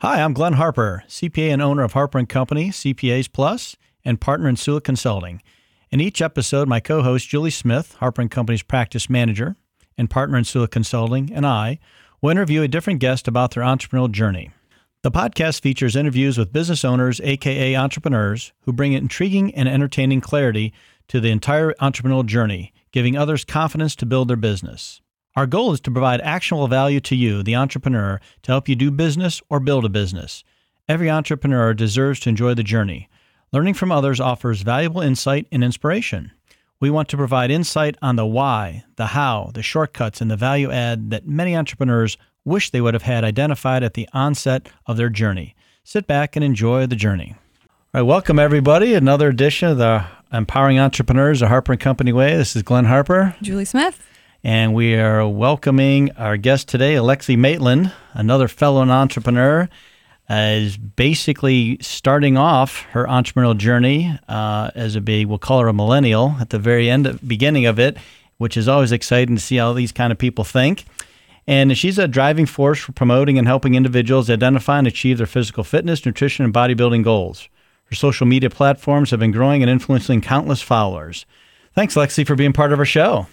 Hi, I'm Glenn Harper, CPA and owner of Harper & Company, CPAs Plus, and partner in Sula Consulting. In each episode, my co-host Julie Smith, Harper & Company's practice manager and partner in Sula Consulting, and I will interview a different guest about their entrepreneurial journey. The podcast features interviews with business owners, aka entrepreneurs, who bring intriguing and entertaining clarity to the entire entrepreneurial journey, giving others confidence to build their business. Our goal is to provide actionable value to you, the entrepreneur, to help you do business or build a business. Every entrepreneur deserves to enjoy the journey. Learning from others offers valuable insight and inspiration. We want to provide insight on the why, the how, the shortcuts, and the value add that many entrepreneurs wish they would have had identified at the onset of their journey. Sit back and enjoy the journey. All right, welcome everybody. Another edition of the Empowering Entrepreneurs, the Harper and Company Way. This is Glenn Harper. Julie Smith. And we are welcoming our guest today, Alexi Maitland, another fellow entrepreneur, is basically starting off her entrepreneurial journey uh, as a big, we'll call her a millennial at the very end, beginning of it, which is always exciting to see how these kind of people think. And she's a driving force for promoting and helping individuals identify and achieve their physical fitness, nutrition, and bodybuilding goals. Her social media platforms have been growing and influencing countless followers. Thanks, Lexi, for being part of our show.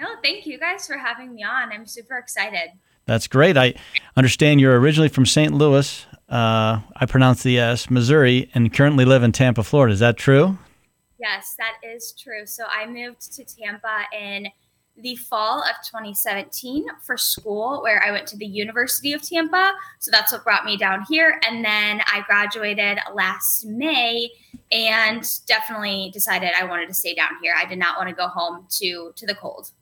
No, thank you guys for having me on. I'm super excited. That's great. I understand you're originally from St. Louis. Uh, I pronounce the S, Missouri, and currently live in Tampa, Florida. Is that true? Yes, that is true. So I moved to Tampa in the fall of 2017 for school, where I went to the University of Tampa. So that's what brought me down here. And then I graduated last May and definitely decided I wanted to stay down here. I did not want to go home to to the cold.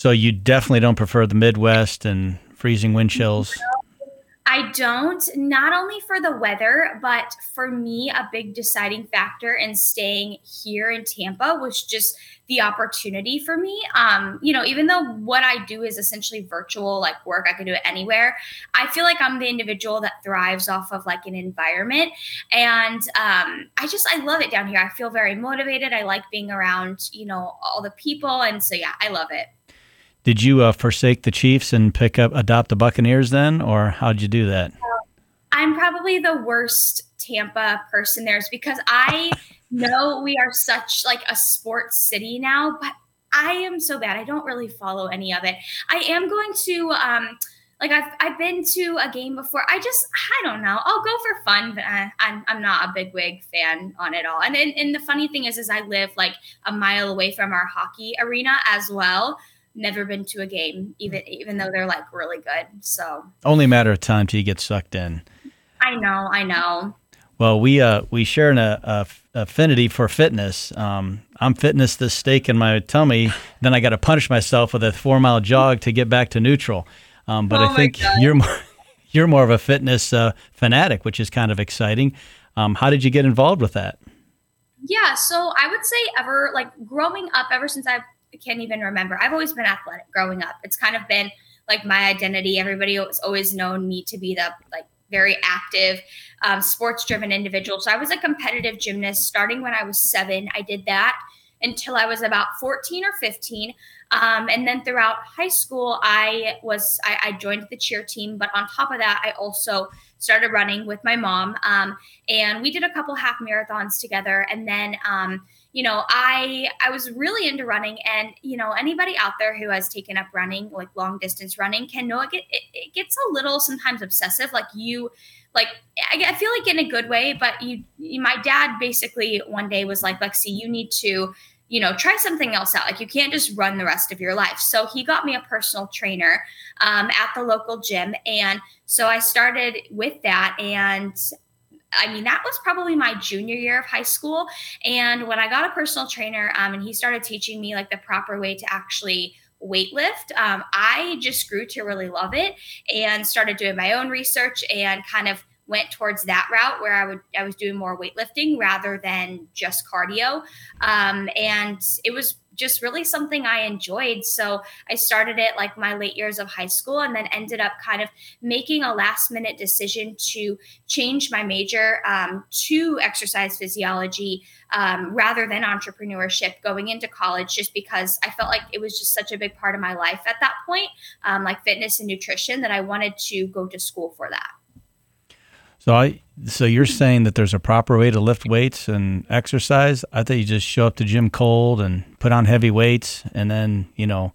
So you definitely don't prefer the Midwest and freezing wind chills. I don't, not only for the weather, but for me, a big deciding factor in staying here in Tampa was just the opportunity for me. Um, you know, even though what I do is essentially virtual, like work, I can do it anywhere. I feel like I'm the individual that thrives off of like an environment. And um, I just, I love it down here. I feel very motivated. I like being around, you know, all the people. And so, yeah, I love it. Did you uh, forsake the Chiefs and pick up adopt the Buccaneers then, or how'd you do that? I'm probably the worst Tampa person there is because I know we are such like a sports city now, but I am so bad. I don't really follow any of it. I am going to um like I've I've been to a game before. I just I don't know. I'll go for fun, but I, I'm I'm not a big wig fan on it all. And, and and the funny thing is, is I live like a mile away from our hockey arena as well never been to a game, even even though they're like really good. So only a matter of time till you get sucked in. I know, I know. Well, we uh we share an uh, affinity for fitness. Um, I'm fitness this steak in my tummy, then I got to punish myself with a four mile jog to get back to neutral. Um, but oh I think God. you're more you're more of a fitness uh, fanatic, which is kind of exciting. Um, how did you get involved with that? Yeah, so I would say ever like growing up, ever since I've I can't even remember. I've always been athletic growing up. It's kind of been like my identity. Everybody has always known me to be the like very active, um, sports driven individual. So I was a competitive gymnast starting when I was seven. I did that until I was about 14 or 15. Um, and then throughout high school, I was I, I, joined the cheer team, but on top of that, I also started running with my mom, um, and we did a couple half marathons together. And then um, you know, I I was really into running, and you know, anybody out there who has taken up running, like long distance running, can know it, get, it, it gets a little sometimes obsessive. Like you, like I, I feel like in a good way, but you, you, my dad basically one day was like, Lexi, you need to you know, try something else out. Like you can't just run the rest of your life. So he got me a personal trainer um, at the local gym. And so I started with that. And I mean, that was probably my junior year of high school. And when I got a personal trainer um, and he started teaching me like the proper way to actually weightlift, um, I just grew to really love it and started doing my own research and kind of went towards that route where I would I was doing more weightlifting rather than just cardio. Um, and it was just really something I enjoyed. So I started it like my late years of high school and then ended up kind of making a last minute decision to change my major um, to exercise physiology um, rather than entrepreneurship going into college, just because I felt like it was just such a big part of my life at that point, um, like fitness and nutrition, that I wanted to go to school for that. So I so you're saying that there's a proper way to lift weights and exercise? I thought you just show up to gym cold and put on heavy weights and then, you know,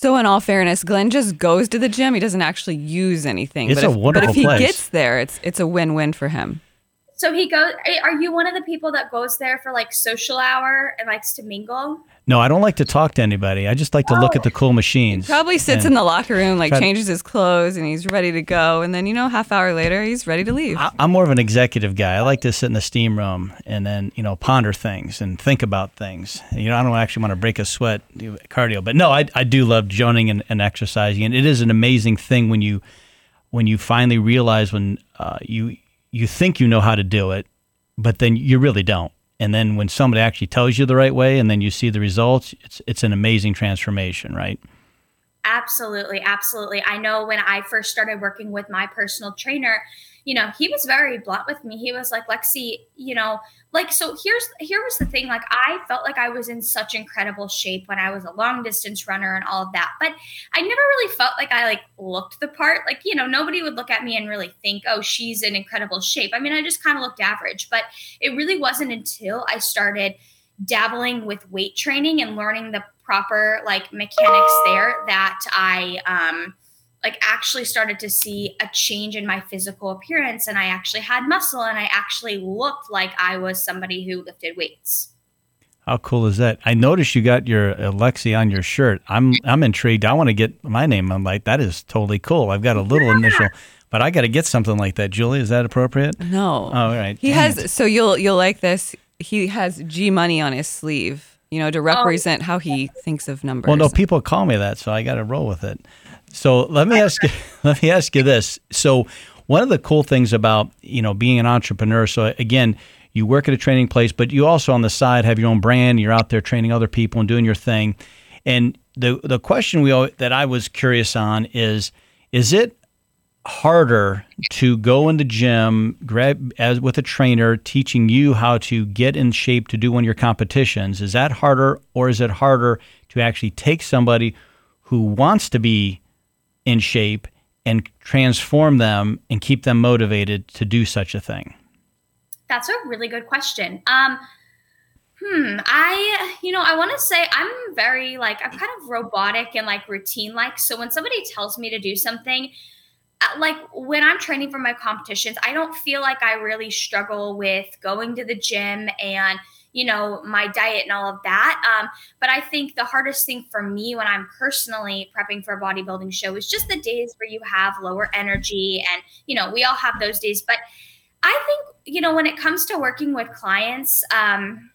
so, in all fairness, Glenn just goes to the gym. He doesn't actually use anything. It's but a if, wonderful But if he place. gets there, it's it's a win win for him. So he goes. Are you one of the people that goes there for like social hour and likes to mingle? No, I don't like to talk to anybody. I just like to look at the cool machines. He Probably sits in the locker room, like changes his clothes, and he's ready to go. And then you know, half hour later, he's ready to leave. I- I'm more of an executive guy. I like to sit in the steam room and then, you know, ponder things and think about things. You know, I don't actually want to break a sweat, do cardio, but no, I, I do love joning and, and exercising. And it is an amazing thing when you, when you finally realize when uh, you, you think you know how to do it, but then you really don't. And then when somebody actually tells you the right way and then you see the results, it's, it's an amazing transformation, right? Absolutely, absolutely. I know when I first started working with my personal trainer, you know, he was very blunt with me. He was like, "Lexi, you know, like so here's here was the thing, like I felt like I was in such incredible shape when I was a long distance runner and all of that. But I never really felt like I like looked the part. Like, you know, nobody would look at me and really think, "Oh, she's in incredible shape." I mean, I just kind of looked average, but it really wasn't until I started dabbling with weight training and learning the proper like mechanics there that I um like actually started to see a change in my physical appearance and I actually had muscle and I actually looked like I was somebody who lifted weights. How cool is that? I noticed you got your Alexi on your shirt. I'm I'm intrigued. I want to get my name on like that is totally cool. I've got a little initial, but I got to get something like that. Julie, is that appropriate? no, Oh, all right. he Dang has. it. So you'll you'll like this. He has G money on his sleeve. You know, to oh, represent how he thinks of numbers. Well, no, people call me that, so I got to roll with it. So let me ask you. Let me ask you this. So one of the cool things about you know being an entrepreneur. So again, you work at a training place, but you also on the side have your own brand. You're out there training other people and doing your thing. And the the question we that I was curious on is is it harder to go in the gym grab as with a trainer teaching you how to get in shape to do one of your competitions is that harder or is it harder to actually take somebody who wants to be in shape and transform them and keep them motivated to do such a thing That's a really good question. Um hmm, I you know, I want to say I'm very like I'm kind of robotic and like routine like. So when somebody tells me to do something, like when I'm training for my competitions, I don't feel like I really struggle with going to the gym and you know my diet and all of that. Um, but I think the hardest thing for me when I'm personally prepping for a bodybuilding show is just the days where you have lower energy, and you know we all have those days. But I think you know when it comes to working with clients. Um,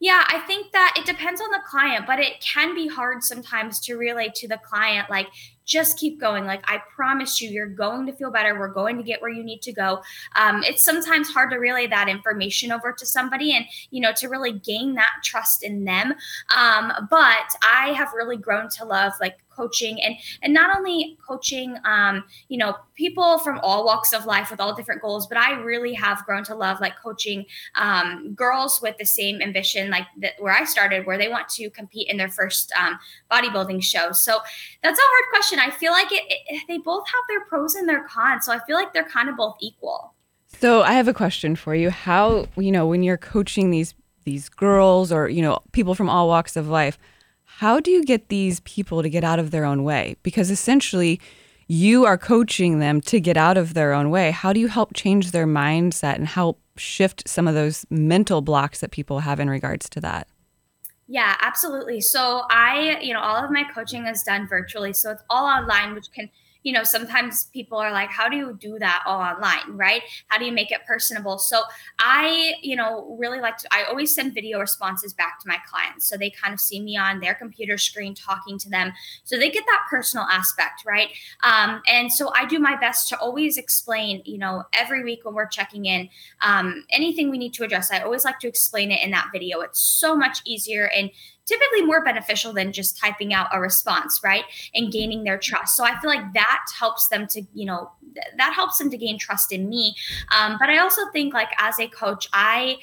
yeah, I think that it depends on the client, but it can be hard sometimes to relate to the client like, just keep going. Like, I promise you, you're going to feel better. We're going to get where you need to go. Um, it's sometimes hard to relay that information over to somebody and, you know, to really gain that trust in them. Um, but I have really grown to love like coaching and and not only coaching um you know people from all walks of life with all different goals but i really have grown to love like coaching um girls with the same ambition like where i started where they want to compete in their first um, bodybuilding show. So that's a hard question. I feel like it, it they both have their pros and their cons so i feel like they're kind of both equal. So I have a question for you. How you know when you're coaching these these girls or you know people from all walks of life, how do you get these people to get out of their own way? Because essentially, you are coaching them to get out of their own way. How do you help change their mindset and help shift some of those mental blocks that people have in regards to that? Yeah, absolutely. So I, you know, all of my coaching is done virtually. So it's all online, which can, you know, sometimes people are like, how do you do that all online, right? How do you make it personable? So I, you know, really like to, I always send video responses back to my clients. So they kind of see me on their computer screen talking to them. So they get that personal aspect, right? Um, and so I do my best to always explain, you know, every week when we're checking in, um, anything we need to address. I always like to explain it in that video. It's so much easier and typically more beneficial than just typing out a response, right? And gaining their trust. So I feel like that helps them to, you know, th- that helps them to gain trust in me. Um, but I also think like as a coach, I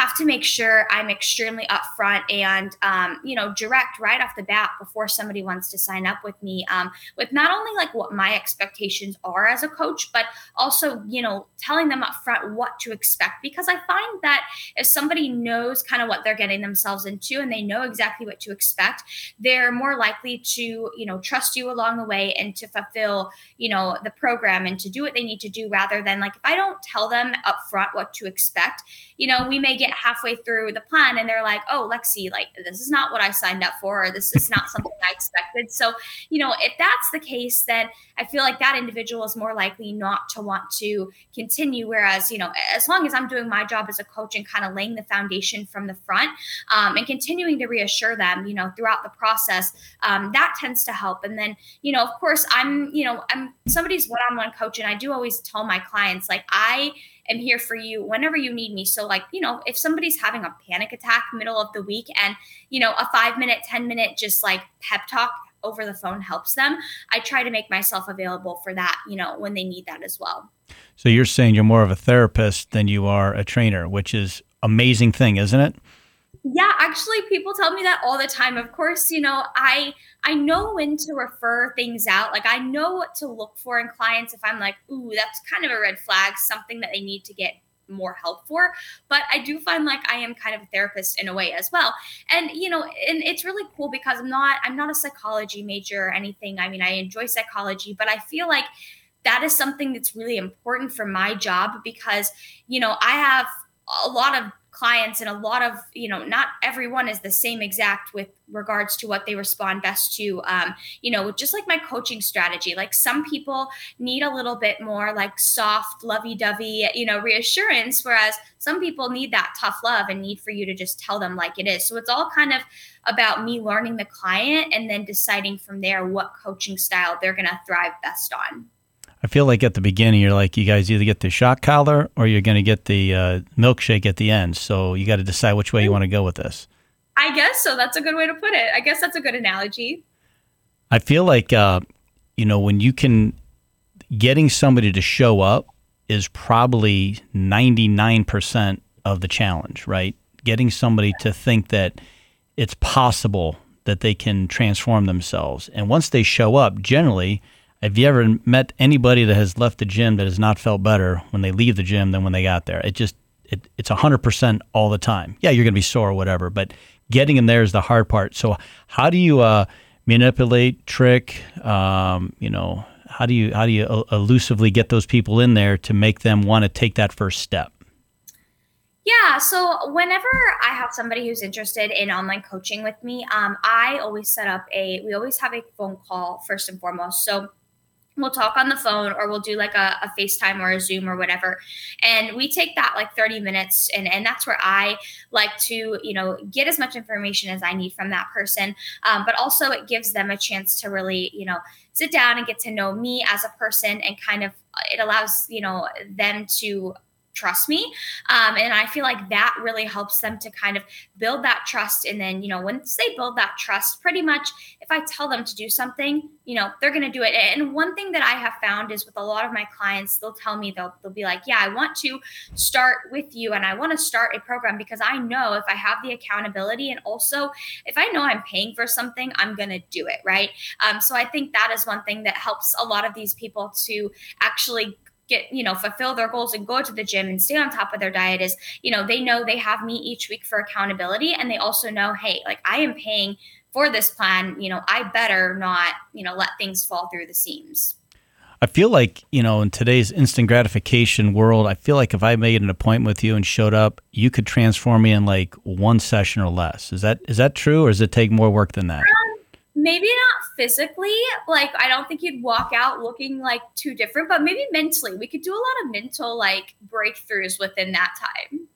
have to make sure I'm extremely upfront and, um, you know, direct right off the bat before somebody wants to sign up with me um, with not only like what my expectations are as a coach, but also, you know, telling them upfront what to expect. Because I find that if somebody knows kind of what they're getting themselves into and they know exactly what to expect, they're more likely to, you know, trust you along the way and to fulfill, you know, the program and to do what they need to do rather than like if I don't tell them upfront what to expect, you know, we may get halfway through the plan and they're like, oh, Lexi, like this is not what I signed up for, or this is not something I expected. So, you know, if that's the case, then I feel like that individual is more likely not to want to continue. Whereas, you know, as long as I'm doing my job as a coach and kind of laying the foundation from the front um, and continuing to reassure them, you know, throughout the process, um, that tends to help. And then, you know, of course, I'm, you know, I'm somebody's one on one coach, and I do always tell my clients, like, I, am here for you whenever you need me. So, like, you know, if somebody's having a panic attack middle of the week and, you know, a five minute, 10 minute just like pep talk over the phone helps them, I try to make myself available for that, you know, when they need that as well. So, you're saying you're more of a therapist than you are a trainer, which is amazing thing, isn't it? Yeah, actually people tell me that all the time. Of course, you know, I I know when to refer things out. Like I know what to look for in clients if I'm like, "Ooh, that's kind of a red flag, something that they need to get more help for but i do find like i am kind of a therapist in a way as well and you know and it's really cool because i'm not i'm not a psychology major or anything i mean i enjoy psychology but i feel like that is something that's really important for my job because you know i have a lot of clients and a lot of you know not everyone is the same exact with regards to what they respond best to. Um, you know just like my coaching strategy like some people need a little bit more like soft lovey-dovey you know reassurance whereas some people need that tough love and need for you to just tell them like it is. So it's all kind of about me learning the client and then deciding from there what coaching style they're going to thrive best on I feel like at the beginning you're like you guys either get the shock collar or you're going to get the uh, milkshake at the end. So you got to decide which way you want to go with this. I guess so. That's a good way to put it. I guess that's a good analogy. I feel like uh, you know when you can getting somebody to show up is probably 99% of the challenge, right? Getting somebody to think that it's possible that they can transform themselves. And once they show up, generally have you ever met anybody that has left the gym that has not felt better when they leave the gym than when they got there? It just it, it's 100% all the time. Yeah, you're going to be sore or whatever, but getting them there is the hard part. So how do you uh, manipulate, trick, um, you know, how do you how do you elusively get those people in there to make them want to take that first step? Yeah, so whenever I have somebody who's interested in online coaching with me, um, I always set up a. We always have a phone call first and foremost. So we'll talk on the phone or we'll do like a, a FaceTime or a Zoom or whatever. And we take that like 30 minutes and, and that's where I like to, you know, get as much information as I need from that person. Um, but also it gives them a chance to really, you know, sit down and get to know me as a person and kind of it allows, you know, them to trust me. Um, and I feel like that really helps them to kind of build that trust. And then, you know, once they build that trust, pretty much if I tell them to do something, you know, they're going to do it. And one thing that I have found is with a lot of my clients, they'll tell me, they'll, they'll be like, yeah, I want to start with you and I want to start a program because I know if I have the accountability and also if I know I'm paying for something, I'm going to do it. Right. Um, so I think that is one thing that helps a lot of these people to actually get you know fulfill their goals and go to the gym and stay on top of their diet is you know they know they have me each week for accountability and they also know hey like i am paying for this plan you know i better not you know let things fall through the seams I feel like, you know, in today's instant gratification world, I feel like if I made an appointment with you and showed up, you could transform me in like one session or less. Is that is that true or does it take more work than that? Um, maybe not physically like i don't think you'd walk out looking like too different but maybe mentally. We could do a lot of mental like breakthroughs within that time.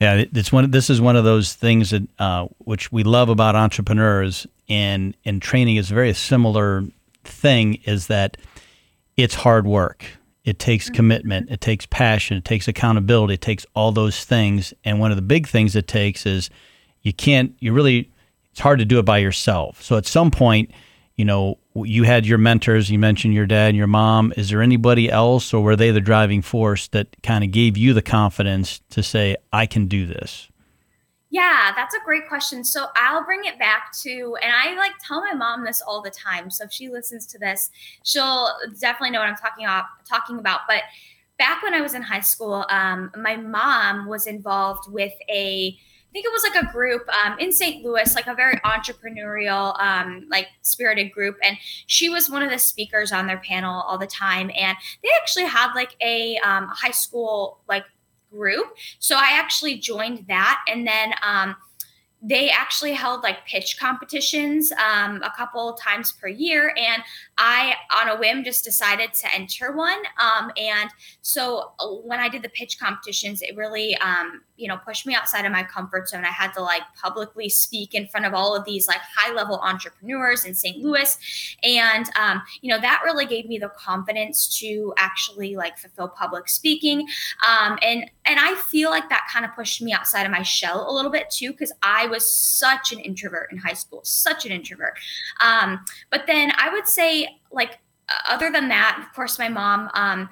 Yeah it's one this is one of those things that uh, which we love about entrepreneurs and and training is a very similar thing is that it's hard work. It takes mm-hmm. commitment. It takes passion. It takes accountability. It takes all those things. And one of the big things it takes is you can't you really it's hard to do it by yourself. So at some point, you know, you had your mentors, you mentioned your dad and your mom. Is there anybody else, or were they the driving force that kind of gave you the confidence to say, I can do this? Yeah, that's a great question. So I'll bring it back to, and I like tell my mom this all the time. So if she listens to this, she'll definitely know what I'm talking about. Talking about, but back when I was in high school, um, my mom was involved with a think it was like a group um, in St. Louis, like a very entrepreneurial, um, like spirited group, and she was one of the speakers on their panel all the time. And they actually had like a um, high school like group, so I actually joined that, and then um, they actually held like pitch competitions um, a couple times per year and i on a whim just decided to enter one um, and so when i did the pitch competitions it really um, you know pushed me outside of my comfort zone. I had to like publicly speak in front of all of these like high level entrepreneurs in st louis and um, you know that really gave me the confidence to actually like fulfill public speaking um, and and i feel like that kind of pushed me outside of my shell a little bit too because i was such an introvert in high school such an introvert um, but then i would say like other than that of course my mom um,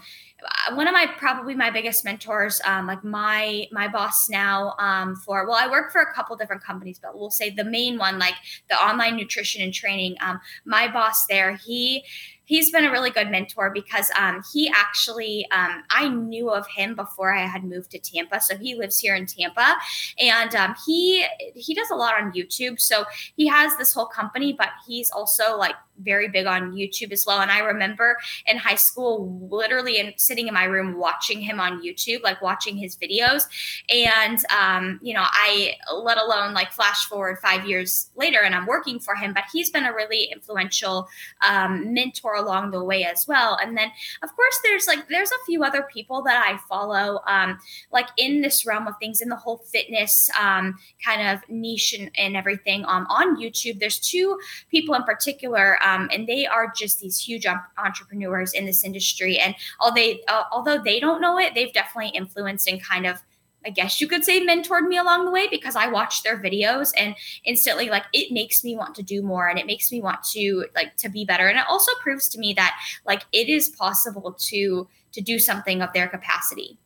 one of my probably my biggest mentors um, like my my boss now um, for well i work for a couple different companies but we'll say the main one like the online nutrition and training um, my boss there he he's been a really good mentor because um, he actually um, i knew of him before i had moved to tampa. So he lives here in tampa and um, he he does a lot on youtube. So he has this whole company but he's also like very big on youtube as well. And i remember in high school literally in, sitting in my room watching him on youtube like watching his videos. And um, you know i let alone like flash forward five years later and i'm working for him but he's been a really influential um, mentor along the way as well. And then, of course, there's like there's a few other people that I follow, um, like in this realm of things, in the whole fitness um, kind of niche and, and everything um, on YouTube. There's two people in particular, um, and they are just these huge entrepreneurs in this industry. And although they, uh, although they don't know it, they've definitely influenced and kind of I guess you could say mentored me along the way because I watch their videos and instantly like it makes me want to do more and it makes me want to like to be better and it also proves to me that like it is possible to to do something of their capacity.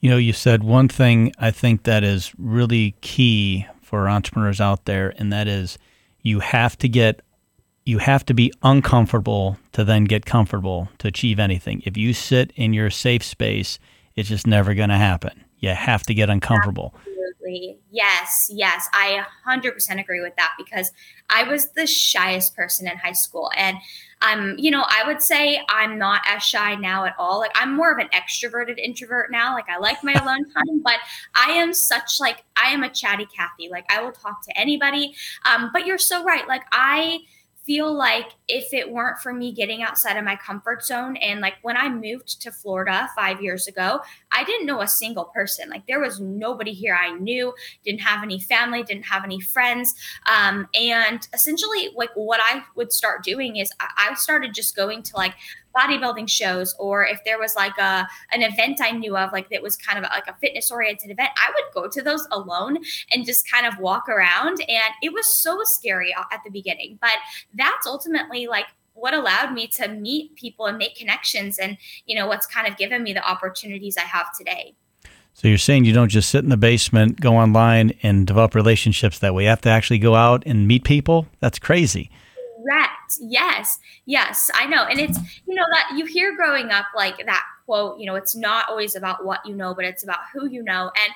You know, you said one thing I think that is really key for entrepreneurs out there and that is you have to get you have to be uncomfortable to then get comfortable to achieve anything. If you sit in your safe space, it's just never going to happen you have to get uncomfortable. Absolutely. Yes, yes. I 100% agree with that because I was the shyest person in high school. And I'm, you know, I would say I'm not as shy now at all. Like I'm more of an extroverted introvert now. Like I like my alone time, but I am such like I am a chatty Cathy. Like I will talk to anybody. Um, but you're so right. Like I feel like if it weren't for me getting outside of my comfort zone and like when I moved to Florida 5 years ago, I didn't know a single person. Like there was nobody here I knew, didn't have any family, didn't have any friends. Um, and essentially like what I would start doing is I started just going to like bodybuilding shows or if there was like a an event I knew of like that was kind of like a fitness oriented event I would go to those alone and just kind of walk around and it was so scary at the beginning but that's ultimately like what allowed me to meet people and make connections and you know what's kind of given me the opportunities I have today so you're saying you don't just sit in the basement, go online, and develop relationships that way. You have to actually go out and meet people. That's crazy. Correct. Yes. Yes. I know. And it's, you know, that you hear growing up like that quote, you know, it's not always about what you know, but it's about who you know. And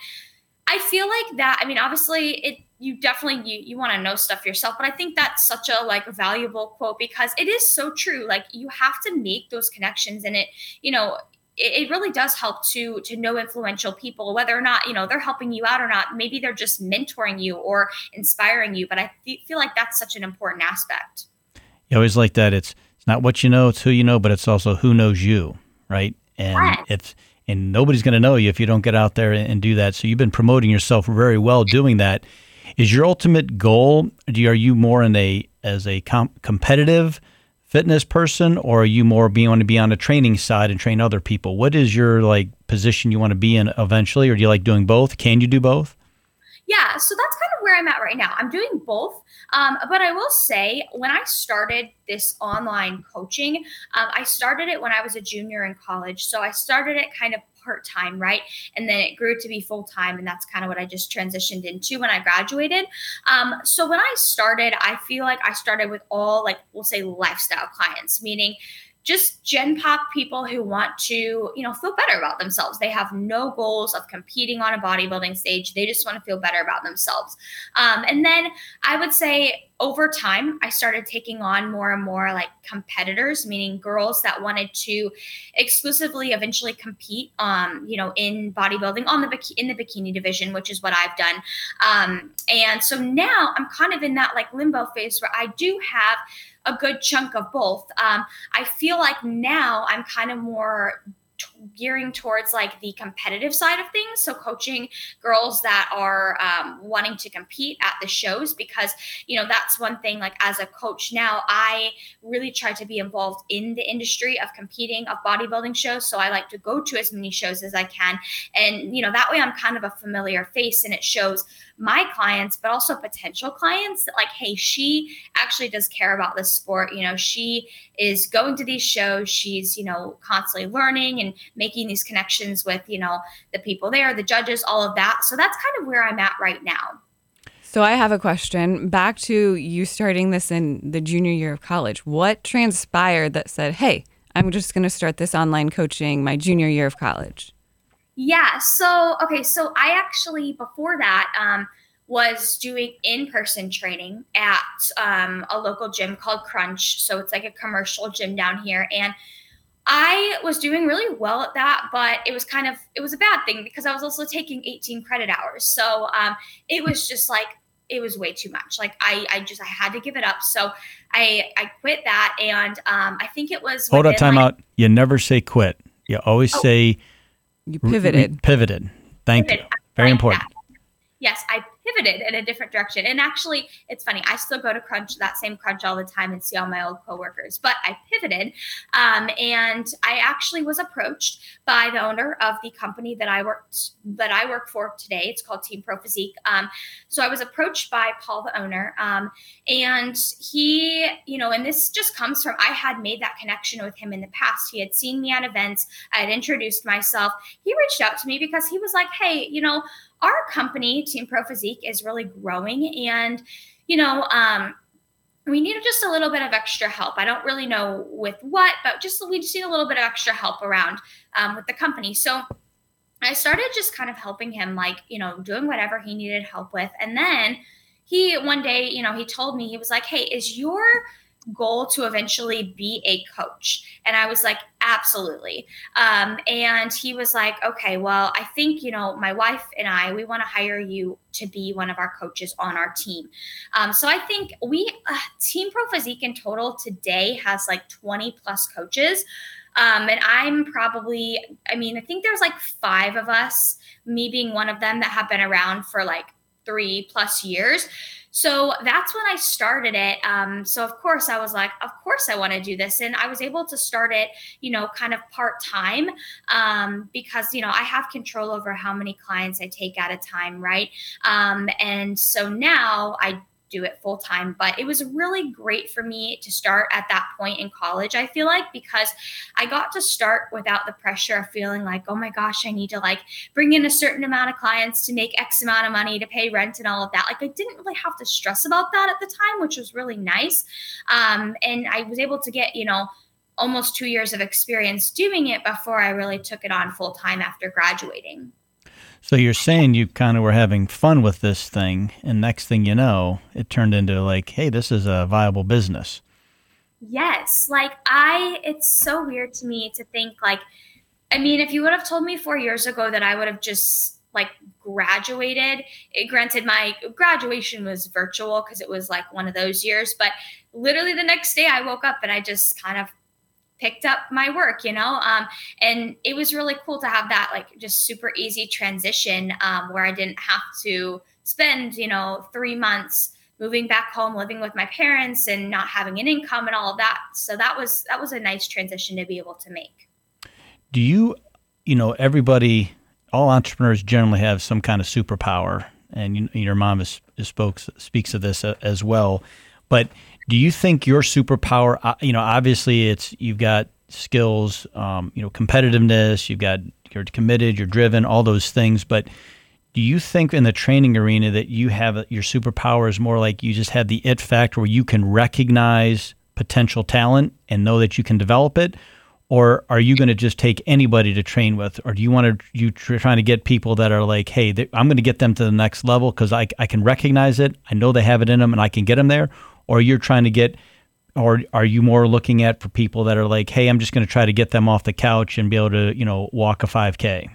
I feel like that, I mean, obviously it, you definitely, you, you want to know stuff yourself, but I think that's such a like valuable quote because it is so true. Like you have to make those connections and it, you know, it, really does help to to know influential people whether or not you know they're helping you out or not maybe they're just mentoring you or inspiring you but i feel like that's such an important aspect always like that. It's it's not what you know, it's who you know, but it's also who knows you, right? And yes. it's and nobody's going to know you if you don't get out there and do that. So you've been promoting yourself very well doing that. Is your ultimate goal? Do you, are you more in a as a com- competitive fitness person, or are you more being want to be on the training side and train other people? What is your like position you want to be in eventually, or do you like doing both? Can you do both? Yeah, so that's kind of where I'm at right now. I'm doing both. Um, but I will say, when I started this online coaching, um, I started it when I was a junior in college. So I started it kind of part time, right? And then it grew to be full time. And that's kind of what I just transitioned into when I graduated. Um, so when I started, I feel like I started with all, like, we'll say lifestyle clients, meaning just gen pop people who want to you know feel better about themselves. They have no goals of competing on a bodybuilding stage. They just want to feel better about themselves. Um, and then i would say over time i started taking on more and more like competitors meaning girls that wanted to exclusively eventually compete um, you know in bodybuilding on the in the bikini division which is what i've done. Um, and so now i'm kind of in that like limbo phase where i do have a good chunk of both. Um, I feel like now I'm kind of more gearing towards like the competitive side of things. So coaching girls that are um, wanting to compete at the shows because you know that's one thing. Like as a coach now, I really try to be involved in the industry of competing of bodybuilding shows. So I like to go to as many shows as I can, and you know that way I'm kind of a familiar face, and it shows my clients, but also potential clients that like, hey, she actually does care about this sport. You know, she is going to these shows. She's, you know, constantly learning and making these connections with, you know, the people there, the judges, all of that. So that's kind of where I'm at right now. So I have a question. Back to you starting this in the junior year of college. What transpired that said, hey, I'm just going to start this online coaching my junior year of college? Yeah. So, okay. So I actually, before that, um, was doing in-person training at um, a local gym called Crunch. So it's like a commercial gym down here, and I was doing really well at that, but it was kind of it was a bad thing because I was also taking 18 credit hours. So um, it was just like it was way too much. Like I I just I had to give it up. So I I quit that, and um, I think it was hold up, time like, out. You never say quit. You always oh. say you pivoted. Re- pivoted. Thank you. Very important. Yes, I pivoted in a different direction. And actually, it's funny. I still go to Crunch, that same Crunch all the time, and see all my old coworkers. But I pivoted, um, and I actually was approached by the owner of the company that I worked that I work for today. It's called Team Pro Physique. Um, so I was approached by Paul, the owner, um, and he, you know, and this just comes from I had made that connection with him in the past. He had seen me at events. I had introduced myself. He reached out to me because he was like, "Hey, you know." our company, Team Pro Physique, is really growing. And, you know, um, we need just a little bit of extra help. I don't really know with what, but just we just need a little bit of extra help around um, with the company. So I started just kind of helping him, like, you know, doing whatever he needed help with. And then he one day, you know, he told me, he was like, Hey, is your goal to eventually be a coach? And I was like, absolutely. Um, and he was like, okay, well, I think, you know, my wife and I, we want to hire you to be one of our coaches on our team. Um, so I think we, uh, Team Pro Physique in total today has like 20 plus coaches. Um, and I'm probably, I mean, I think there's like five of us, me being one of them, that have been around for like three plus years. So that's when I started it. Um, so of course I was like, of course I want to do this, and I was able to start it, you know, kind of part time um, because you know I have control over how many clients I take at a time, right? Um, and so now I do it full time. But it was really great for me to start at that point in college, I feel like, because I got to start without the pressure of feeling like, oh my gosh, I need to like bring in a certain amount of clients to make X amount of money to pay rent and all of that. Like I didn't really have to stress about that at the time, which was really nice. Um, and I was able to get, you know, almost two years of experience doing it before I really took it on full time after graduating. So you're saying you kind of were having fun with this thing, and next thing you know, it turned into like, hey, this is a viable business. Yes. Like, I, it's so weird to me to think, like, I mean, if you would have told me four years ago that I would have just like graduated, it, granted, my graduation was virtual because it was like one of those years, but literally the next day I woke up and I just kind of picked up my work, you know? Um, and it was really cool to have that like just super easy transition um, where I didn't have to spend, you know, three months moving back home, living with my parents and not having an income and all of that. So that was, that was a nice transition to be able to make. Do you, you know, everybody, all entrepreneurs generally have some kind of superpower and you, your mom is, is speaks of this uh, as well. But do you think your superpower? Uh, you know, obviously, it's you've got skills, um, you know, competitiveness. You've got you're committed, you're driven, all those things. But do you think in the training arena that you have your superpower is more like you just have the it factor where you can recognize potential talent and know that you can develop it? Or are you going to just take anybody to train with? Or do you want to, you tr- trying to get people that are like, hey, they, I'm going to get them to the next level because I, I can recognize it. I know they have it in them and I can get them there. Or you're trying to get, or are you more looking at for people that are like, hey, I'm just going to try to get them off the couch and be able to, you know, walk a 5K?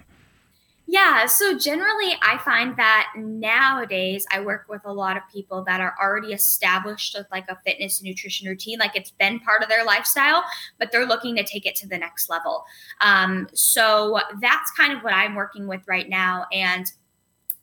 Yeah, so generally, I find that nowadays I work with a lot of people that are already established with like a fitness and nutrition routine, like it's been part of their lifestyle, but they're looking to take it to the next level. Um, so that's kind of what I'm working with right now. And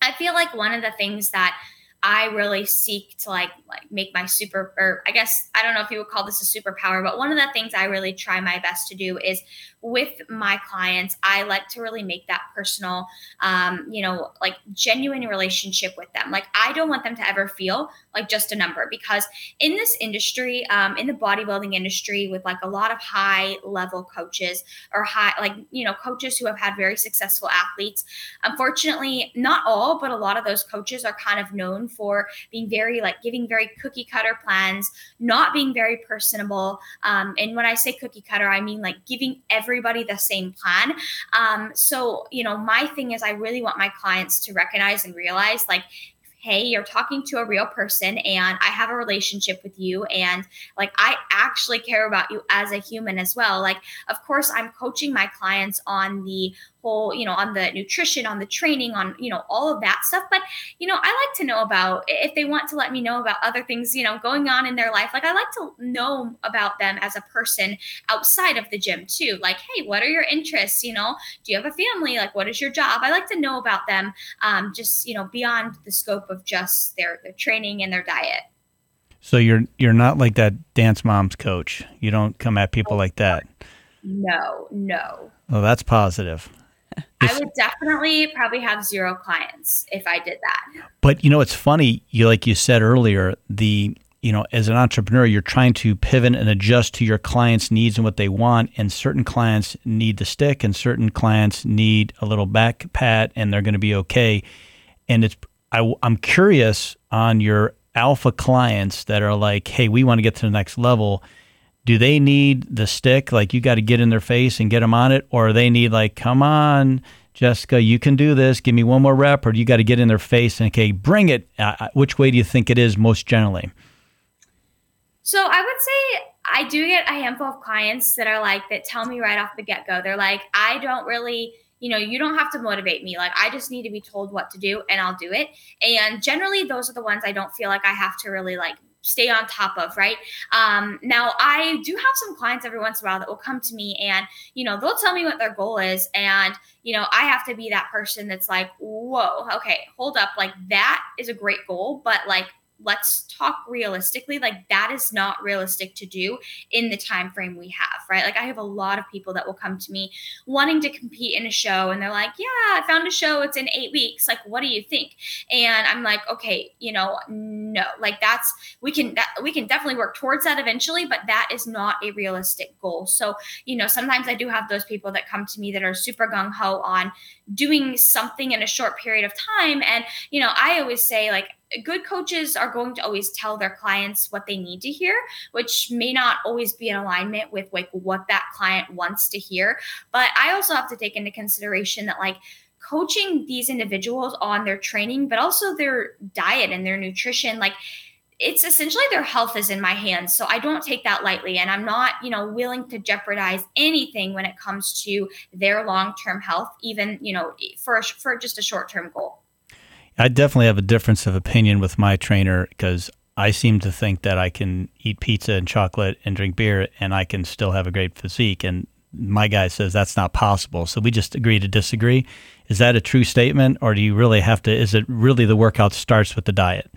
I feel like one of the things that I really seek to like like make my super or I guess I don't know if you would call this a superpower, but one of the things I really try my best to do is with my clients, I like to really make that personal, um, you know, like genuine relationship with them. Like I don't want them to ever feel like just a number because in this industry, um, in the bodybuilding industry, with like a lot of high level coaches or high, like you know, coaches who have had very successful athletes. Unfortunately, not all, but a lot of those coaches are kind of known for being very like giving very cookie cutter plans, not being very personable. Um, and when I say cookie cutter, I mean like giving everybody the same plan. Um, so, you know, my thing is I really want my clients to recognize and realize like, hey, you're talking to a real person and I have a relationship with you and like I actually care about you as a human as well. Like, of course, I'm coaching my clients on the whole, you know, on the nutrition, on the training, on, you know, all of that stuff. But, you know, I like to know about if they want to let me know about other things, you know, going on in their life. Like I like to know about them as a person outside of the gym too. Like, hey, what are your interests? You know, do you have a family? Like, what is your job? I like to know about them um, just, you know, beyond the scope of just their, their training and their diet. So you're you're not like that dance mom's coach. You don't come at people like that. No, no. Oh, that's positive. I would definitely probably have zero clients if I did that. But you know, it's funny. You like you said earlier, the you know, as an entrepreneur, you're trying to pivot and adjust to your clients' needs and what they want. And certain clients need the stick, and certain clients need a little back pat, and they're going to be okay. And it's I, I'm curious on your alpha clients that are like, hey, we want to get to the next level do they need the stick? Like you got to get in their face and get them on it or they need like come on jessica you can do this. Give me one more rep or do you got to get in their face and okay bring it. Uh, which way do you think it is most generally? So i would say i do get a handful of clients that are like that tell me right off the get-go. They're like i don't really you know, you don't have to motivate me. Like, I just need to be told what to do and I'll do it. And generally, those are the ones I don't feel like I have to really like stay on top of, right? Um, now, I do have some clients every once in a while that will come to me and, you know, they'll tell me what their goal is. And, you know, I have to be that person that's like, whoa, okay, hold up. Like, that is a great goal, but like, let's talk realistically like that is not realistic to do in the time frame we have right? Like i have a lot of people that will come to me wanting to compete in a show and they're like yeah i found a show it's in eight weeks like what do you think? And i'm like okay you know no like that's we can that, we can definitely work towards that eventually but that is not a realistic goal. So you know sometimes i do have those people that come to me that are super gung-ho on doing something in a short period of time and you know i always say like good coaches are going to always tell their clients what they need to hear which may not always be in alignment with like what that client wants to hear. But i also have to take into consideration that like coaching these individuals on their training but also their diet and their nutrition like it's essentially their health is in my hands so i don't take that lightly and i'm not you know willing to jeopardize anything when it comes to their long-term health even you know for a, for just a short-term goal I definitely have a difference of opinion with my trainer because I seem to think that I can eat pizza and chocolate and drink beer and I can still have a great physique. And my guy says that's not possible. So we just agree to disagree. Is that a true statement or do you really have to? Is it really the workout starts with the diet?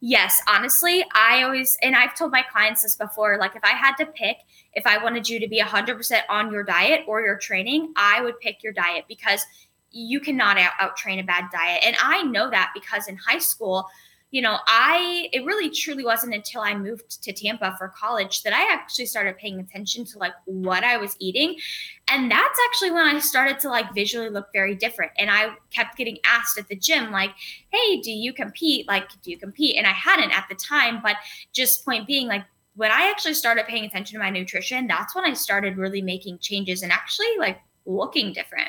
Yes, honestly, I always, and I've told my clients this before like, if I had to pick, if I wanted you to be 100% on your diet or your training, I would pick your diet because you cannot out, out train a bad diet. And I know that because in high school, you know, I it really truly wasn't until I moved to Tampa for college that I actually started paying attention to like what I was eating. And that's actually when I started to like visually look very different. And I kept getting asked at the gym, like, hey, do you compete? Like, do you compete? And I hadn't at the time, but just point being, like, when I actually started paying attention to my nutrition, that's when I started really making changes and actually like looking different.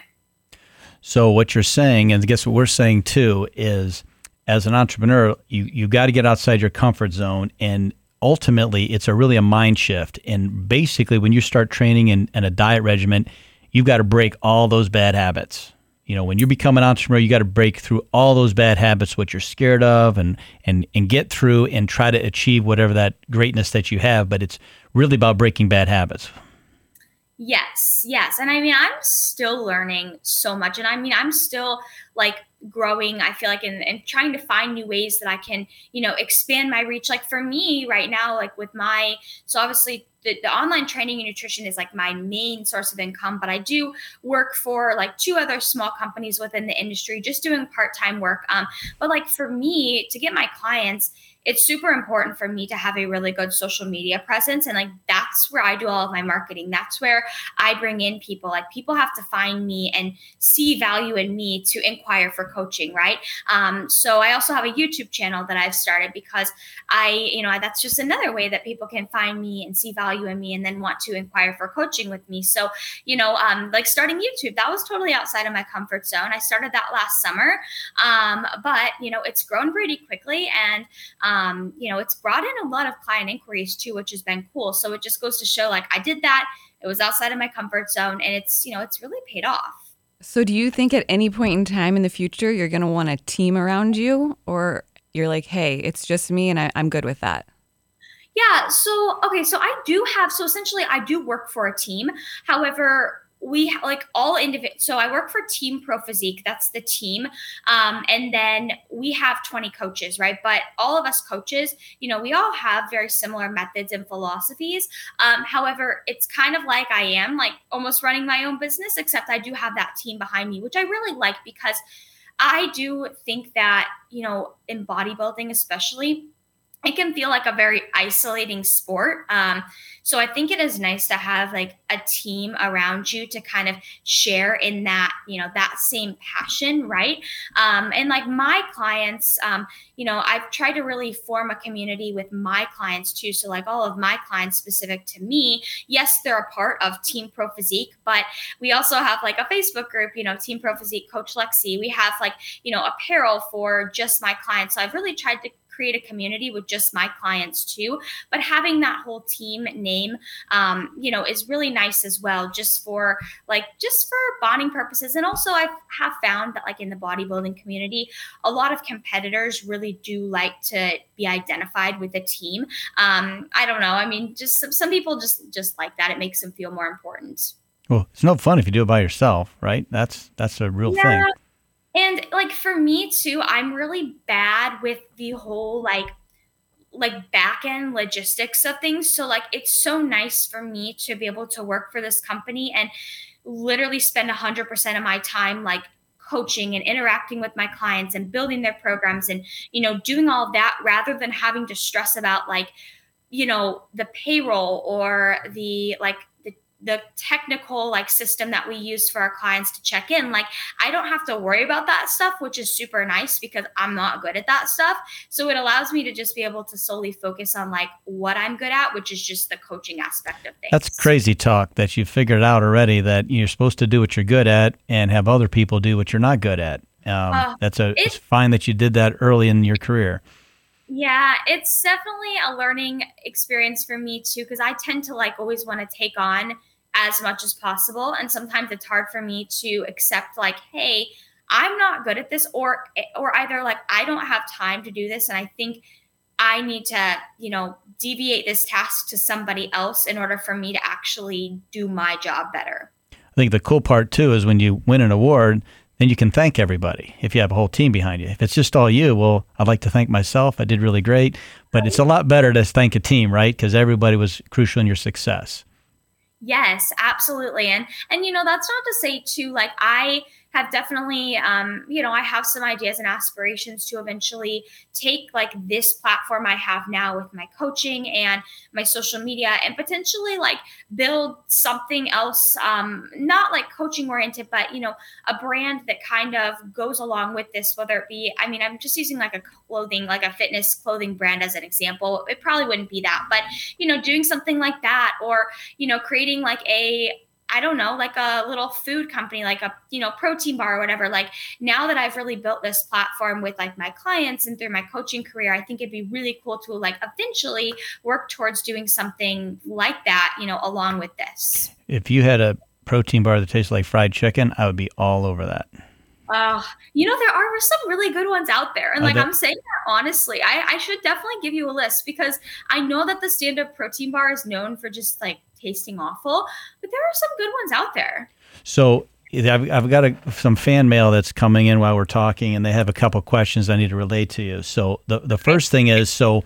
So what you're saying, and guess what we're saying too, is as an entrepreneur, you you got to get outside your comfort zone, and ultimately, it's a really a mind shift. And basically, when you start training in, in a diet regimen, you've got to break all those bad habits. You know, when you become an entrepreneur, you got to break through all those bad habits, what you're scared of, and and and get through and try to achieve whatever that greatness that you have. But it's really about breaking bad habits. Yes, yes. And I mean, I'm still learning so much. And I mean, I'm still like growing, I feel like, and, trying to find new ways that I can, you know, expand my reach. Like for me right now, like with my, so obviously the, the online training and nutrition is like my main source of income, but I do work for like two other small companies within the industry, just doing part time work. Um, but like for me to get my clients, it's super important for me to have a really good social media presence. And like that's where i do all of my marketing. That's where i bring in people. Like people have to find me and see value in me to inquire for coaching right? Um, so i also have a youtube channel that i've started because i you know that's just another way that people can find me and see value in me and then want to inquire for coaching with me. So you know um, like starting youtube that was totally outside of my comfort zone. I started that last summer. Um, but you know it's grown pretty quickly. And um, um, you know, it's brought in a lot of client inquiries too, which has been cool. So it just goes to show like I did that. It was outside of my comfort zone and it's, you know, it's really paid off. So do you think at any point in time in the future you're going to want a team around you or you're like, hey, it's just me and I, I'm good with that? Yeah. So, okay. So I do have, so essentially I do work for a team. However, we like all individual so i work for team pro physique that's the team um, and then we have 20 coaches right? But all of us coaches you know we all have very similar methods and philosophies um, however it's kind of like i am like almost running my own business except i do have that team behind me which i really like because i do think that you know in bodybuilding especially it can feel like a very isolating sport. Um, so I think it is nice to have like a team around you to kind of share in that, you know, that same passion, right? Um, and like my clients, um, you know, I've tried to really form a community with my clients too. So like all of my clients specific to me, yes, they're a part of Team Pro Physique, but we also have like a Facebook group, you know, Team Pro Physique Coach Lexie. We have like, you know, apparel for just my clients. So I've really tried to create a community with just my clients too. But having that whole team name, um, you know, is really nice as well, just for like just for bonding purposes. And also, I have found that like in the bodybuilding community, a lot of competitors really do like to be identified with a team. Um, I don't know. I mean, just some, some people just just like that. It makes them feel more important. Well, it's no fun if you do it by yourself, right? That's that's a real yeah. thing. And like for me too, I'm really bad with the whole like like back end logistics of things. So like it's so nice for me to be able to work for this company and literally spend 100% of my time like coaching and interacting with my clients and building their programs and you know doing all of that rather than having to stress about like you know the payroll or the like the technical like system that we use for our clients to check in like i don't have to worry about that stuff which is super nice because i'm not good at that stuff. So it allows me to just be able to solely focus on like what i'm good at which is just the coaching aspect of things. That's crazy talk that you figured out already that you're supposed to do what you're good at and have other people do what you're not good at. Um, uh, that's a it's fine that you did that early in your career. Yeah, it's definitely a learning experience for me too because I tend to like always want to take on as much as possible. And sometimes it's hard for me to accept, like, hey, I'm not good at this, or or either like I don't have time to do this, and I think I need to, you know, deviate this task to somebody else in order for me to actually do my job better. I think the cool part too is when you win an award, then you can thank everybody if you have a whole team behind you. If it's just all you, well, I'd like to thank myself. I did really great. But it's a lot better to thank a team, right? Because everybody was crucial in your success. Yes, absolutely. And and you know, that's not to say too like I have definitely, um, you know, I have some ideas and aspirations to eventually take like this platform I have now with my coaching and my social media and potentially like build something else, um, not like coaching oriented, but, you know, a brand that kind of goes along with this, whether it be, I mean, I'm just using like a clothing, like a fitness clothing brand as an example. It probably wouldn't be that, but, you know, doing something like that or, you know, creating like a, I don't know, like a little food company, like a, you know, protein bar or whatever. Like now that I've really built this platform with like my clients and through my coaching career, I think it'd be really cool to like eventually work towards doing something like that, you know, along with this. If you had a protein bar that tastes like fried chicken, I would be all over that. Uh, you know, there are some really good ones out there. And like I'm saying that honestly, I, I should definitely give you a list because I know that the stand up protein bar is known for just like tasting awful, but there are some good ones out there. So I've, I've got a, some fan mail that's coming in while we're talking, and they have a couple questions I need to relate to you. So the the first thing is so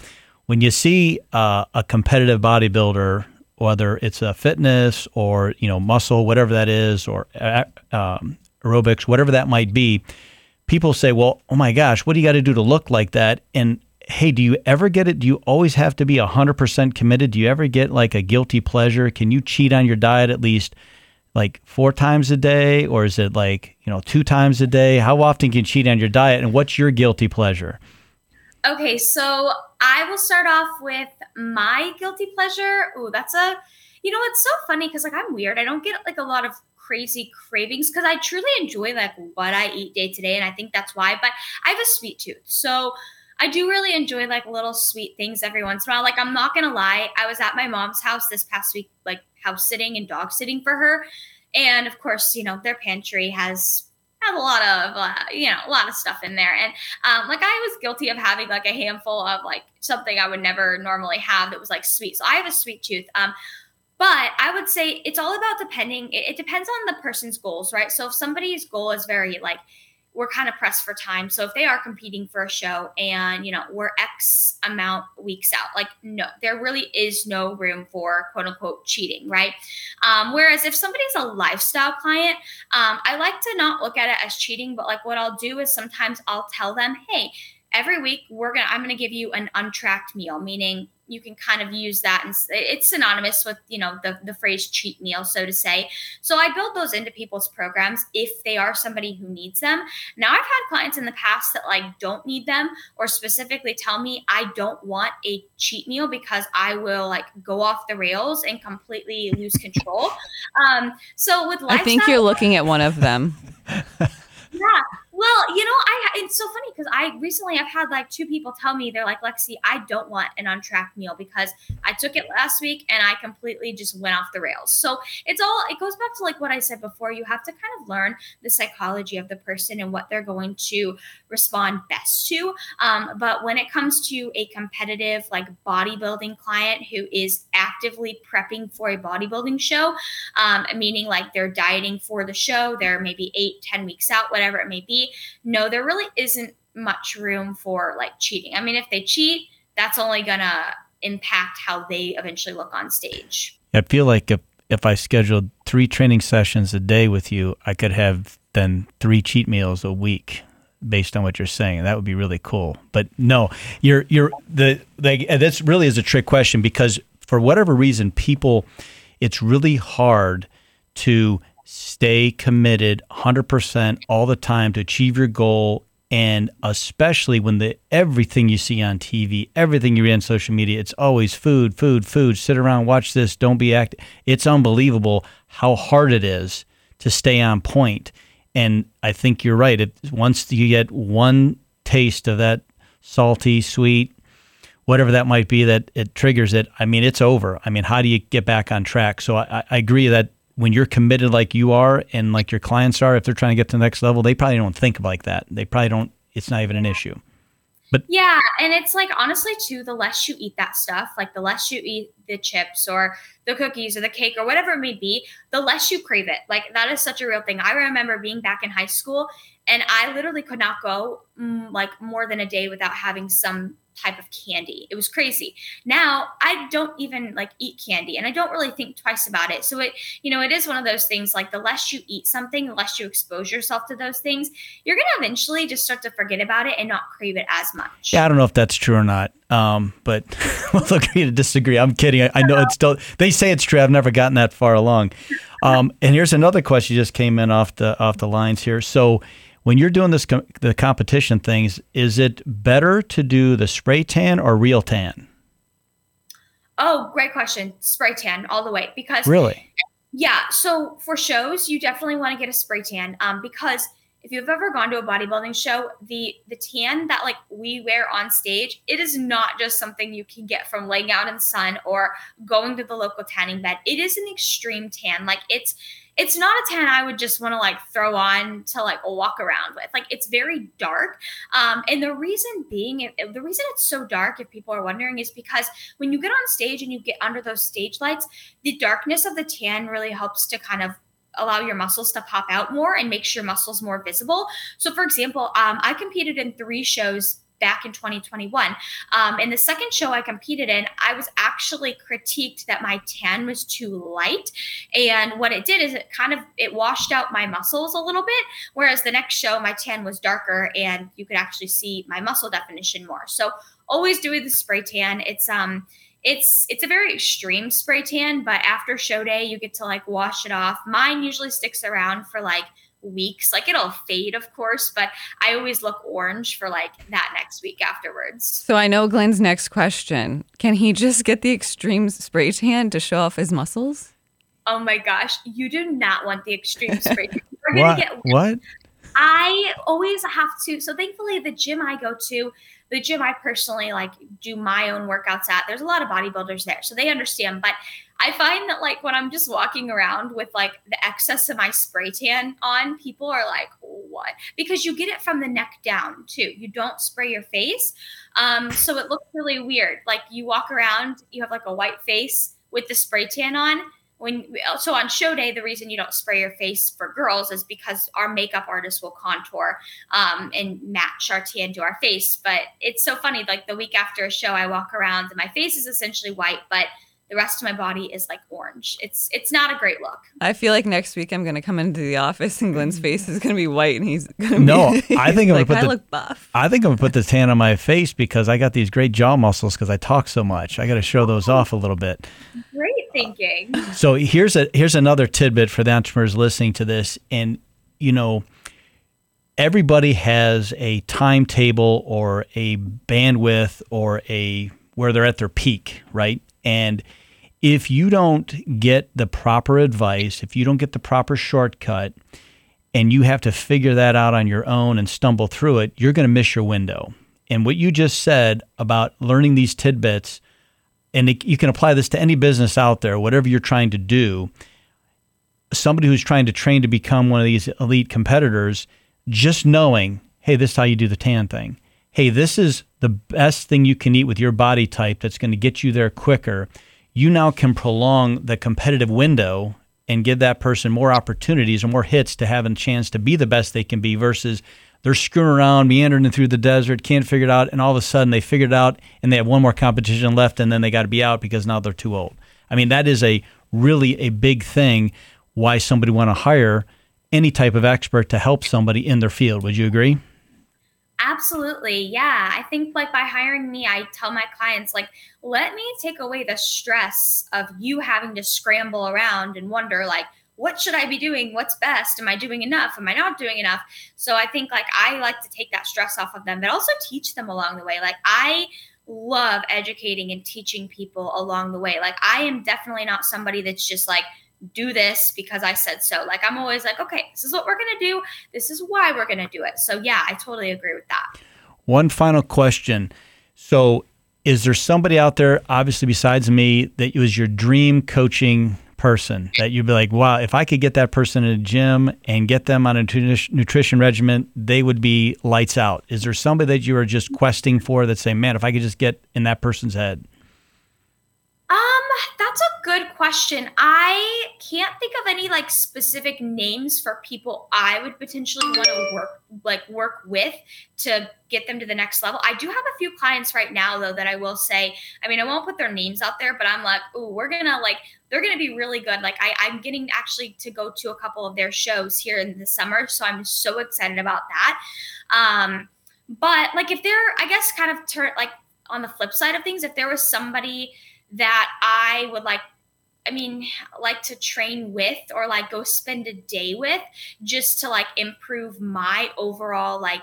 when you see uh, a competitive bodybuilder, whether it's a fitness or you know muscle, whatever that is, or uh, um, aerobics, whatever that might be, people say, "Well, oh my gosh, what do you got to do to look like that?" And hey, do you ever get it? Do you always have to be 100% committed? Do you ever get like a guilty pleasure? Can you cheat on your diet at least like four times a day? Or is it like, you know, two times a day? How often can you cheat on your diet? And what's your guilty pleasure? Okay, so I will start off with my guilty pleasure. Oh, that's a, you know, it's so funny because like I'm weird. I don't get like a lot of crazy cravings because I truly enjoy like what I eat day to day. And I think that's why, but I have a sweet tooth. So, I do really enjoy like little sweet things every once in a while. Like I'm not gonna lie, I was at my mom's house this past week, like house sitting and dog sitting for her, and of course, you know their pantry has has a lot of uh, you know a lot of stuff in there, and um, like I was guilty of having like a handful of like something I would never normally have that was like sweet. So I have a sweet tooth. Um, but I would say it's all about depending. It, it depends on the person's goals, right? So if somebody's goal is very like we're kind of pressed for time. So if they are competing for a show and, you know, we're X amount weeks out, like, no, there really is no room for quote unquote cheating, right? Um, whereas if somebody's a lifestyle client, um, I like to not look at it as cheating, but like what I'll do is sometimes I'll tell them, hey, every week we're gonna i'm gonna give you an untracked meal meaning you can kind of use that and it's synonymous with you know the, the phrase cheat meal so to say. So i build those into people's programs if they are somebody who needs them. Now i've had clients in the past that like don't need them or specifically tell me i don't want a cheat meal because i will like go off the rails and completely lose control. Um so with i think you're looking at one of them. Yeah well, you know, I it's so funny because I recently I've had like two people tell me they're like, Lexie, I don't want an untracked meal because I took it last week and I completely just went off the rails. So it's all it goes back to like what I said before. You have to kind of learn the psychology of the person and what they're going to respond best to. Um, but when it comes to a competitive like bodybuilding client who is actively prepping for a bodybuilding show, um, meaning like they're dieting for the show, they're maybe eight, ten weeks out, whatever it may be no, there really isn't much room for like cheating. I mean, if they cheat, that's only gonna impact how they eventually look on stage. I feel like if if I scheduled three training sessions a day with you, I could have then three cheat meals a week based on what you're saying. That would be really cool. But no, you're you're the, the that's really is a trick question because for whatever reason, people, it's really hard to stay committed 100% all the time to achieve your goal and especially when the everything you see on TV, everything you read on social media, it's always food, food, food. Sit around, watch this, don't be active. It's unbelievable how hard it is to stay on point. And I think you're right. It, once you get one taste of that salty, sweet, whatever that might be, that it triggers it. I mean, it's over. I mean, how do you get back on track? So I, I agree that when you're committed like you are and like your clients are, if they're trying to get to the next level, they probably don't think like that. They probably don't, it's not even an issue. But yeah, and it's like honestly too, the less you eat that stuff, like the less you eat the chips or the cookies or the cake or whatever it may be, the less you crave it. Like that is such a real thing. I remember being back in high school and I literally could not go mm, like more than a day without having some type of candy. It was crazy. Now I don't even like eat candy and I don't really think twice about it. So it, you know, it is one of those things like the less you eat something, the less you expose yourself to those things, you're going to eventually just start to forget about it and not crave it as much. Yeah, I don't know if that's true or not. Um, but we'll agree to disagree. I'm kidding. I, I know it's still, they say it's true. I've never gotten that far along. Um, and here's another question just came in off the, off the lines here. So, when you're doing this the competition things, is it better to do the spray tan or real tan? Oh, great question. Spray tan all the way because really, yeah. So for shows, you definitely want to get a spray tan um, because if you've ever gone to a bodybuilding show, the the tan that like we wear on stage, it is not just something you can get from laying out in the sun or going to the local tanning bed. It is an extreme tan. Like it's it's not a tan I would just want to like throw on to like walk around with. Like it's very dark. Um, and the reason being, the reason it's so dark, if people are wondering, is because when you get on stage and you get under those stage lights, the darkness of the tan really helps to kind of allow your muscles to pop out more and makes your muscles more visible. So, for example, um, I competed in three shows back in 2021. Um, in the second show I competed in, I was actually critiqued that my tan was too light. And what it did is it kind of it washed out my muscles a little bit. Whereas the next show, my tan was darker and you could actually see my muscle definition more. So always doing the spray tan. It's um it's it's a very extreme spray tan, but after show day you get to like wash it off. Mine usually sticks around for like weeks. Like it'll fade, of course, but I always look orange for like that next week afterwards. So I know Glenn's next question. Can he just get the extreme spray tan to show off his muscles? Oh my gosh, you do not want the extreme spray tan. We're gonna what? get what? I always have to. So thankfully, the gym I go to, the gym I personally like do my own workouts at. There's a lot of bodybuilders there, so they understand. But I find that like when I'm just walking around with like the excess of my spray tan on, people are like, "What?" Because you get it from the neck down too. You don't spray your face, um, so it looks really weird. Like you walk around, you have like a white face with the spray tan on when so on show day the reason you don't spray your face for girls is because our makeup artist will contour um, and match our tan to our face but it's so funny like the week after a show i walk around and my face is essentially white but the rest of my body is like orange. It's it's not a great look. I feel like next week I'm gonna come into the office and Glenn's mm. face is gonna be white and he's gonna no. Be, I think I'm like, gonna put I the, look buff. I think I'm gonna put this tan on my face because I got these great jaw muscles because I talk so much. I got to show those oh, off a little bit. Great thinking. So here's a here's another tidbit for the entrepreneurs listening to this, and you know everybody has a timetable or a bandwidth or a where they're at their peak, right? And if you don't get the proper advice, if you don't get the proper shortcut, and you have to figure that out on your own and stumble through it, you're going to miss your window. And what you just said about learning these tidbits, and it, you can apply this to any business out there, whatever you're trying to do. Somebody who's trying to train to become one of these elite competitors, just knowing, hey, this is how you do the tan thing. Hey, this is the best thing you can eat with your body type that's going to get you there quicker you now can prolong the competitive window and give that person more opportunities or more hits to have a chance to be the best they can be versus they're screwing around, meandering through the desert, can't figure it out, and all of a sudden they figured it out and they have one more competition left and then they got to be out because now they're too old. I mean, that is a really a big thing why somebody want to hire any type of expert to help somebody in their field. Would you agree? Absolutely. Yeah. I think like by hiring me, I tell my clients, like, let me take away the stress of you having to scramble around and wonder, like, what should I be doing? What's best? Am I doing enough? Am I not doing enough? So I think like I like to take that stress off of them, but also teach them along the way. Like I love educating and teaching people along the way. Like I am definitely not somebody that's just like, do this because I said so. Like I'm always like, okay, this is what we're going to do. This is why we're going to do it. So yeah, I totally agree with that. One final question. So is there somebody out there, obviously besides me, that was your dream coaching person that you'd be like, wow, if I could get that person in a gym and get them on a nutrition regimen, they would be lights out. Is there somebody that you are just questing for that say, man, if I could just get in that person's head? Um, that's a good question. I can't think of any like specific names for people I would potentially want to work like work with to get them to the next level. I do have a few clients right now though that I will say, I mean, I won't put their names out there, but I'm like, oh, we're gonna like they're gonna be really good. Like I, I'm getting actually to go to a couple of their shows here in the summer. So I'm so excited about that. Um, but like if they're, I guess kind of turn like on the flip side of things, if there was somebody that I would like I mean, like to train with or like go spend a day with just to like improve my overall like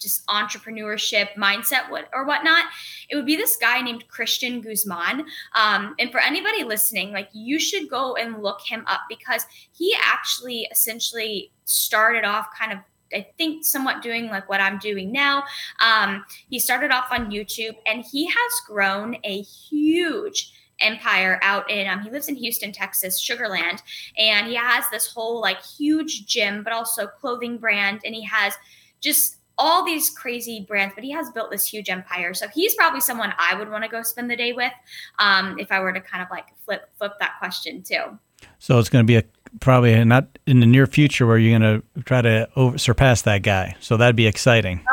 just entrepreneurship mindset what, or whatnot. It would be this guy named christian guzman. Um, and for anybody listening like you should go and look him up because he actually essentially started off kind of I think somewhat doing like what I'm doing now. Um, he started off on YouTube and he has grown a huge empire out in um, he lives in Houston, Texas, Sugarland, and he has this whole like huge gym, but also clothing brand, and he has just all these crazy brands, but he has built this huge empire. So he's probably someone I would want to go spend the day with, um, if I were to kind of like flip flip that question too. So it's going to be a probably not in the near future where you're going to try to over, surpass that guy. So that'd be exciting.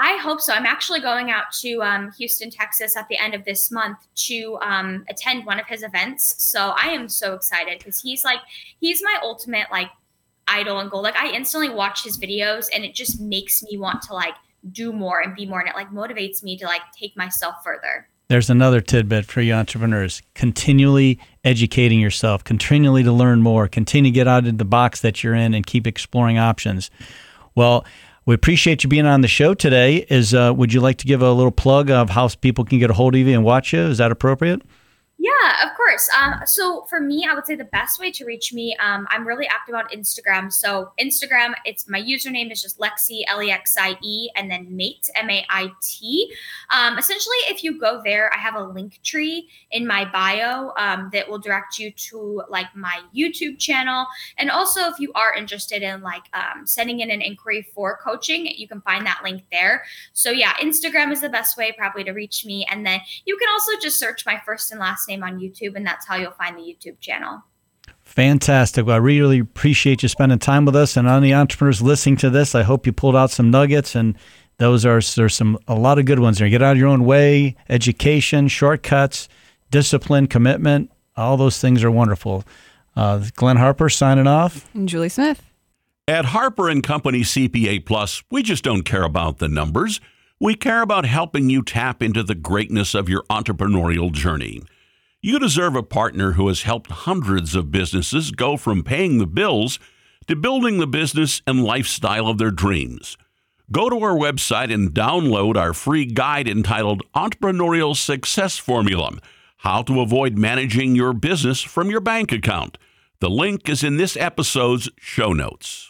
I hope so. I'm actually going out to um, Houston, Texas at the end of this month to um, attend one of his events. So I am so excited because he's like, he's my ultimate like idol and goal. Like I instantly watch his videos and it just makes me want to like do more and be more. And it like motivates me to like take myself further. There's another tidbit for you entrepreneurs. Continually educating yourself, continually to learn more, continue to get out of the box that you're in and keep exploring options. Well, we appreciate you being on the show today. Is uh, would you like to give a little plug of how people can get a hold of you and watch you? Is that appropriate? Yeah, of course. Um, so for me, I would say the best way to reach me, um, I'm really active on Instagram. So Instagram, it's my username is just Lexie L E X I E and then mate M A I T. Um, essentially, if you go there, I have a Linktree in my bio um, that will direct you to like my YouTube channel, and also if you are interested in like um, sending in an inquiry for coaching, you can find that link there. So yeah, Instagram is the best way probably to reach me, and then you can also just search my first and last name on YouTube, and that's how you'll find the YouTube channel. Fantastic. Well, I really appreciate you spending time with us. And on the entrepreneurs listening to this, I hope you pulled out some nuggets and those are there's some a lot of good ones there. Get out of your own way, education, shortcuts, discipline, commitment. All those things are wonderful. Uh, Glenn Harper signing off. And Julie Smith. At Harper and Company CPA Plus, we just don't care about the numbers. We care about helping you tap into the greatness of your entrepreneurial journey. You deserve a partner who has helped hundreds of businesses go from paying the bills to building the business and lifestyle of their dreams. Go to our website and download our free guide entitled Entrepreneurial Success Formula How to Avoid Managing Your Business from Your Bank Account. The link is in this episode's show notes.